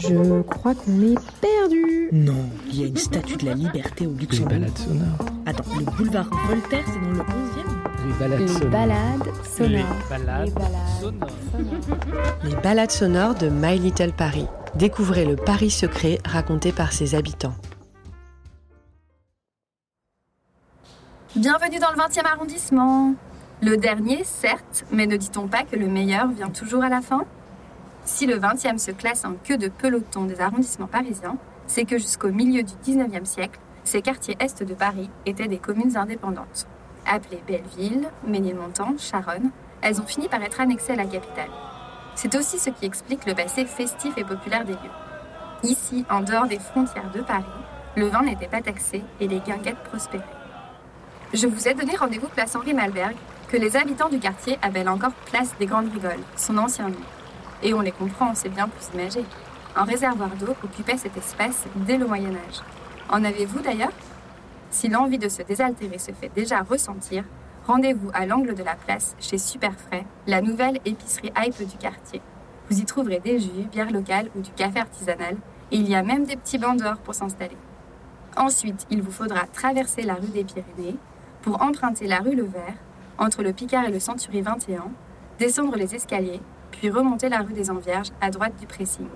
Je crois qu'on est perdu. Non, il y a une statue de la liberté au Les Luxembourg. balades sonores. Attends, le boulevard Voltaire, c'est dans le 11e Les balades Les sonores. balades sonores. Les balades Les balades sonores. Les balades sonores de My Little Paris. Découvrez le Paris secret raconté par ses habitants. Bienvenue dans le 20e arrondissement. Le dernier, certes, mais ne dit-on pas que le meilleur vient toujours à la fin? Si le 20e se classe en queue de peloton des arrondissements parisiens, c'est que jusqu'au milieu du 19e siècle, ces quartiers est de Paris étaient des communes indépendantes. Appelées Belleville, Ménilmontant, Charonne, elles ont fini par être annexées à la capitale. C'est aussi ce qui explique le passé festif et populaire des lieux. Ici, en dehors des frontières de Paris, le vin n'était pas taxé et les guinguettes prospéraient. Je vous ai donné rendez-vous place Henri Malberg, que les habitants du quartier appellent encore place des Grandes Rigoles, son ancien nom. Et on les comprend, c'est bien plus imagé. Un réservoir d'eau occupait cet espace dès le Moyen Âge. En avez-vous d'ailleurs? Si l'envie de se désaltérer se fait déjà ressentir, rendez-vous à l'angle de la place chez Superfrais, la nouvelle épicerie hype du quartier. Vous y trouverez des jus, bières locales ou du café artisanal, et il y a même des petits bancs dehors pour s'installer. Ensuite, il vous faudra traverser la rue des Pyrénées pour emprunter la rue Le Vert, entre le Picard et le Century 21, descendre les escaliers, puis remonter la rue des Envierges à droite du pressing.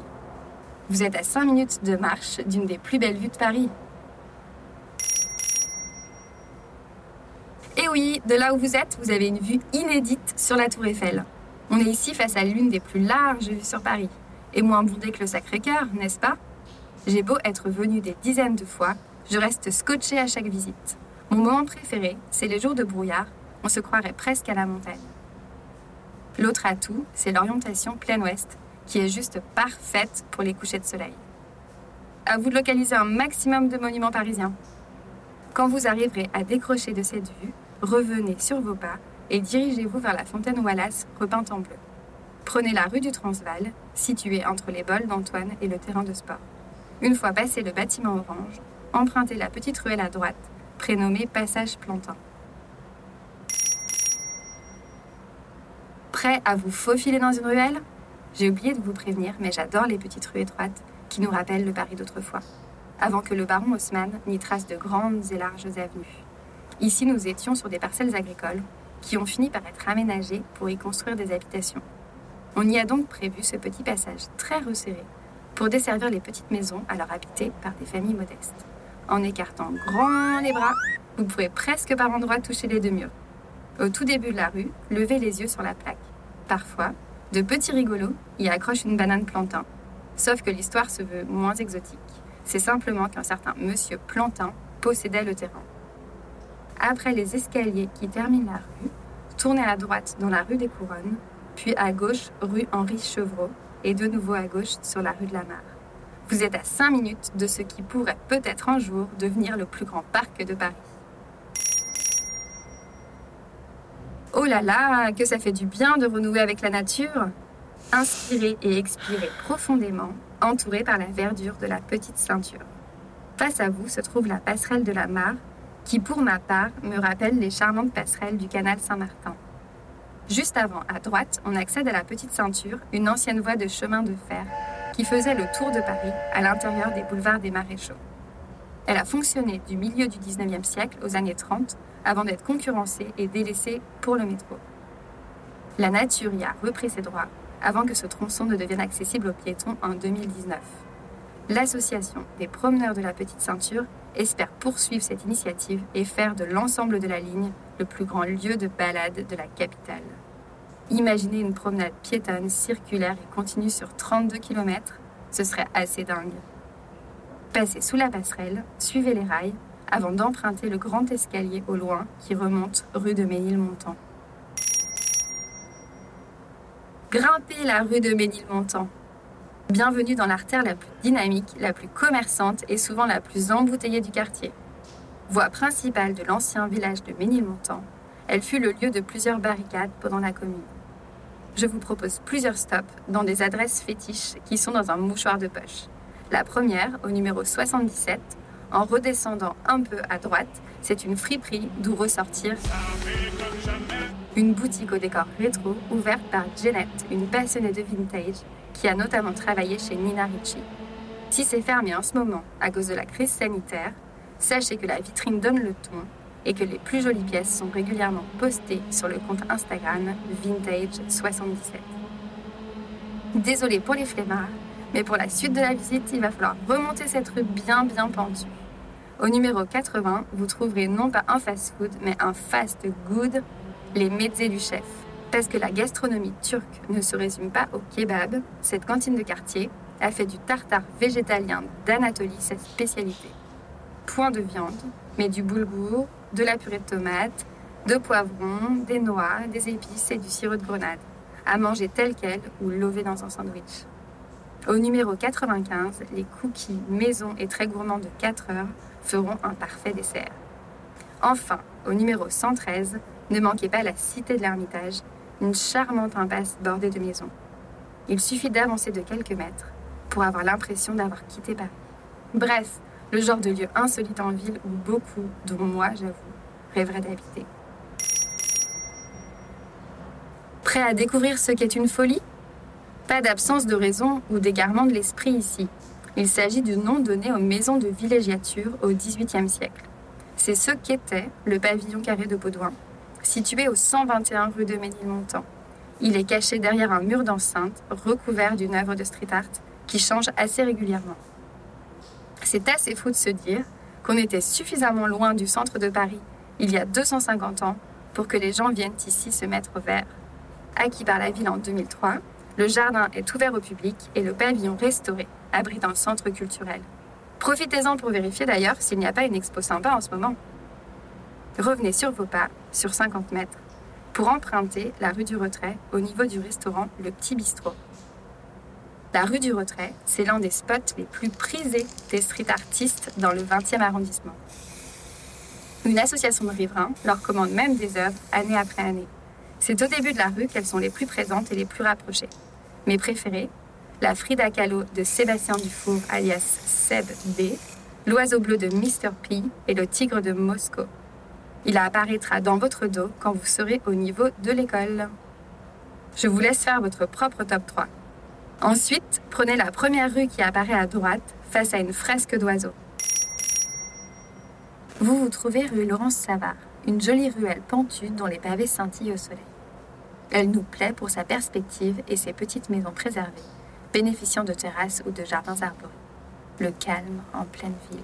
Vous êtes à 5 minutes de marche d'une des plus belles vues de Paris. Et oui, de là où vous êtes, vous avez une vue inédite sur la Tour Eiffel. On est ici face à l'une des plus larges vues sur Paris, et moins bondée que le Sacré-Cœur, n'est-ce pas? J'ai beau être venue des dizaines de fois, je reste scotchée à chaque visite. Mon moment préféré, c'est les jours de brouillard, on se croirait presque à la montagne. L'autre atout, c'est l'orientation plein ouest, qui est juste parfaite pour les couchers de soleil. À vous de localiser un maximum de monuments parisiens. Quand vous arriverez à décrocher de cette vue, revenez sur vos pas et dirigez-vous vers la fontaine Wallace repeinte en bleu. Prenez la rue du Transvaal, située entre les bols d'Antoine et le terrain de sport. Une fois passé le bâtiment orange, empruntez la petite ruelle à droite, prénommée Passage Plantin. Prêt à vous faufiler dans une ruelle? J'ai oublié de vous prévenir, mais j'adore les petites rues étroites qui nous rappellent le Paris d'autrefois, avant que le baron Haussmann n'y trace de grandes et larges avenues. Ici, nous étions sur des parcelles agricoles qui ont fini par être aménagées pour y construire des habitations. On y a donc prévu ce petit passage très resserré pour desservir les petites maisons alors habitées par des familles modestes. En écartant grand les bras, vous pourrez presque par endroits toucher les deux murs. Au tout début de la rue, levez les yeux sur la plaque. Parfois, de petits rigolos y accrochent une banane plantain. Sauf que l'histoire se veut moins exotique. C'est simplement qu'un certain monsieur Plantin possédait le terrain. Après les escaliers qui terminent la rue, tournez à droite dans la rue des Couronnes, puis à gauche rue Henri Chevreau et de nouveau à gauche sur la rue de la Mare. Vous êtes à 5 minutes de ce qui pourrait peut-être un jour devenir le plus grand parc de Paris. Oh là là, que ça fait du bien de renouer avec la nature Inspirez et expirez profondément, entouré par la verdure de la petite ceinture. Face à vous se trouve la passerelle de la Mare, qui pour ma part me rappelle les charmantes passerelles du canal Saint-Martin. Juste avant, à droite, on accède à la petite ceinture, une ancienne voie de chemin de fer qui faisait le tour de Paris à l'intérieur des boulevards des Maréchaux. Elle a fonctionné du milieu du 19e siècle aux années 30 avant d'être concurrencée et délaissée pour le métro. La nature y a repris ses droits avant que ce tronçon ne devienne accessible aux piétons en 2019. L'association des promeneurs de la petite ceinture espère poursuivre cette initiative et faire de l'ensemble de la ligne le plus grand lieu de balade de la capitale. Imaginez une promenade piétonne, circulaire et continue sur 32 km, ce serait assez dingue. Passez sous la passerelle, suivez les rails, avant d'emprunter le grand escalier au loin qui remonte rue de Ménilmontant. Grimpez la rue de Ménilmontant. Bienvenue dans l'artère la plus dynamique, la plus commerçante et souvent la plus embouteillée du quartier. Voie principale de l'ancien village de Ménilmontant, elle fut le lieu de plusieurs barricades pendant la commune. Je vous propose plusieurs stops dans des adresses fétiches qui sont dans un mouchoir de poche. La première, au numéro 77, en redescendant un peu à droite, c'est une friperie d'où ressortir une boutique au décor rétro ouverte par Jeannette, une passionnée de vintage qui a notamment travaillé chez Nina Ricci. Si c'est fermé en ce moment à cause de la crise sanitaire, sachez que la vitrine donne le ton et que les plus jolies pièces sont régulièrement postées sur le compte Instagram Vintage77. Désolé pour les flemmards, mais pour la suite de la visite, il va falloir remonter cette rue bien bien pentue. Au numéro 80, vous trouverez non pas un fast-food, mais un fast-good, les mezzés du chef. Parce que la gastronomie turque ne se résume pas au kebab, cette cantine de quartier a fait du tartare végétalien d'Anatolie sa spécialité. Point de viande, mais du boulgour, de la purée de tomates, de poivrons, des noix, des épices et du sirop de grenade, à manger tel quel ou lové dans un sandwich. Au numéro 95, les cookies maison et très gourmands de 4 heures feront un parfait dessert. Enfin, au numéro 113, ne manquez pas la Cité de l'Ermitage, une charmante impasse bordée de maisons. Il suffit d'avancer de quelques mètres pour avoir l'impression d'avoir quitté Paris. Bref, le genre de lieu insolite en ville où beaucoup, dont moi j'avoue, rêveraient d'habiter. Prêt à découvrir ce qu'est une folie? Pas d'absence de raison ou d'égarement de l'esprit ici. Il s'agit du nom donné aux maisons de villégiature au XVIIIe siècle. C'est ce qu'était le pavillon carré de Baudouin, situé au 121 rue de Ménilmontant. Il est caché derrière un mur d'enceinte recouvert d'une œuvre de street art qui change assez régulièrement. C'est assez fou de se dire qu'on était suffisamment loin du centre de Paris il y a 250 ans pour que les gens viennent ici se mettre au vert. Acquis par la ville en 2003, le jardin est ouvert au public et le pavillon restauré abrite un centre culturel. Profitez-en pour vérifier d'ailleurs s'il n'y a pas une expo sympa en ce moment. Revenez sur vos pas, sur 50 mètres, pour emprunter la rue du Retrait au niveau du restaurant Le Petit Bistrot. La rue du Retrait, c'est l'un des spots les plus prisés des street artistes dans le 20e arrondissement. Une association de riverains leur commande même des œuvres année après année. C'est au début de la rue qu'elles sont les plus présentes et les plus rapprochées. Mes préférées, la Frida Kahlo de Sébastien Dufour alias Seb B, l'oiseau bleu de Mr. P et le tigre de Moscou. Il apparaîtra dans votre dos quand vous serez au niveau de l'école. Je vous laisse faire votre propre top 3. Ensuite, prenez la première rue qui apparaît à droite face à une fresque d'oiseaux. Vous vous trouvez rue Laurence Savard, une jolie ruelle pentue dont les pavés scintillent au soleil. Elle nous plaît pour sa perspective et ses petites maisons préservées, bénéficiant de terrasses ou de jardins arborés. Le calme en pleine ville.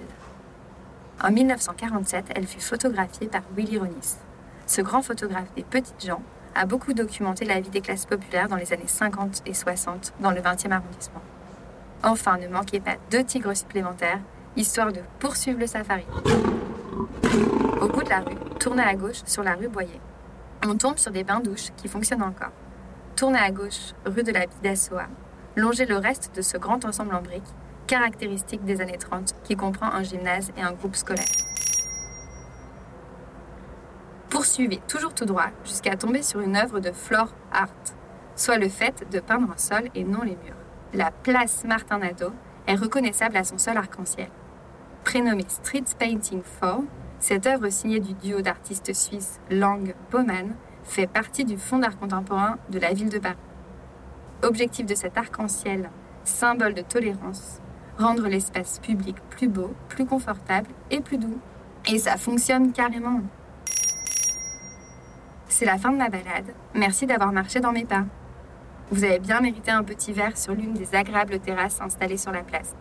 En 1947, elle fut photographiée par Willy Ronis. Ce grand photographe des petites gens a beaucoup documenté la vie des classes populaires dans les années 50 et 60 dans le 20e arrondissement. Enfin, ne manquez pas deux tigres supplémentaires, histoire de poursuivre le safari. Au bout de la rue, tournez à gauche sur la rue Boyer. On tombe sur des bains-douches qui fonctionnent encore. Tournez à gauche, rue de la Bidassoa. Longez le reste de ce grand ensemble en briques, caractéristique des années 30, qui comprend un gymnase et un groupe scolaire. Poursuivez toujours tout droit jusqu'à tomber sur une œuvre de Flore Art, soit le fait de peindre un sol et non les murs. La place Martin Nadeau est reconnaissable à son seul arc-en-ciel. Prénommée Street Painting 4, cette œuvre signée du duo d'artistes suisses Lang Baumann fait partie du Fonds d'art contemporain de la ville de Paris. Objectif de cet arc-en-ciel, symbole de tolérance, rendre l'espace public plus beau, plus confortable et plus doux. Et ça fonctionne carrément. C'est la fin de ma balade. Merci d'avoir marché dans mes pas. Vous avez bien mérité un petit verre sur l'une des agréables terrasses installées sur la place.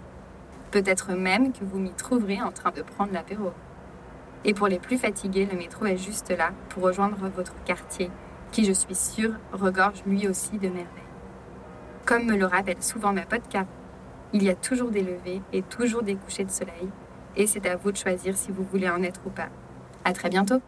Peut-être même que vous m'y trouverez en train de prendre l'apéro. Et pour les plus fatigués, le métro est juste là pour rejoindre votre quartier, qui je suis sûre regorge lui aussi de merveilles. Comme me le rappelle souvent ma podcast, il y a toujours des levées et toujours des couchers de soleil, et c'est à vous de choisir si vous voulez en être ou pas. À très bientôt!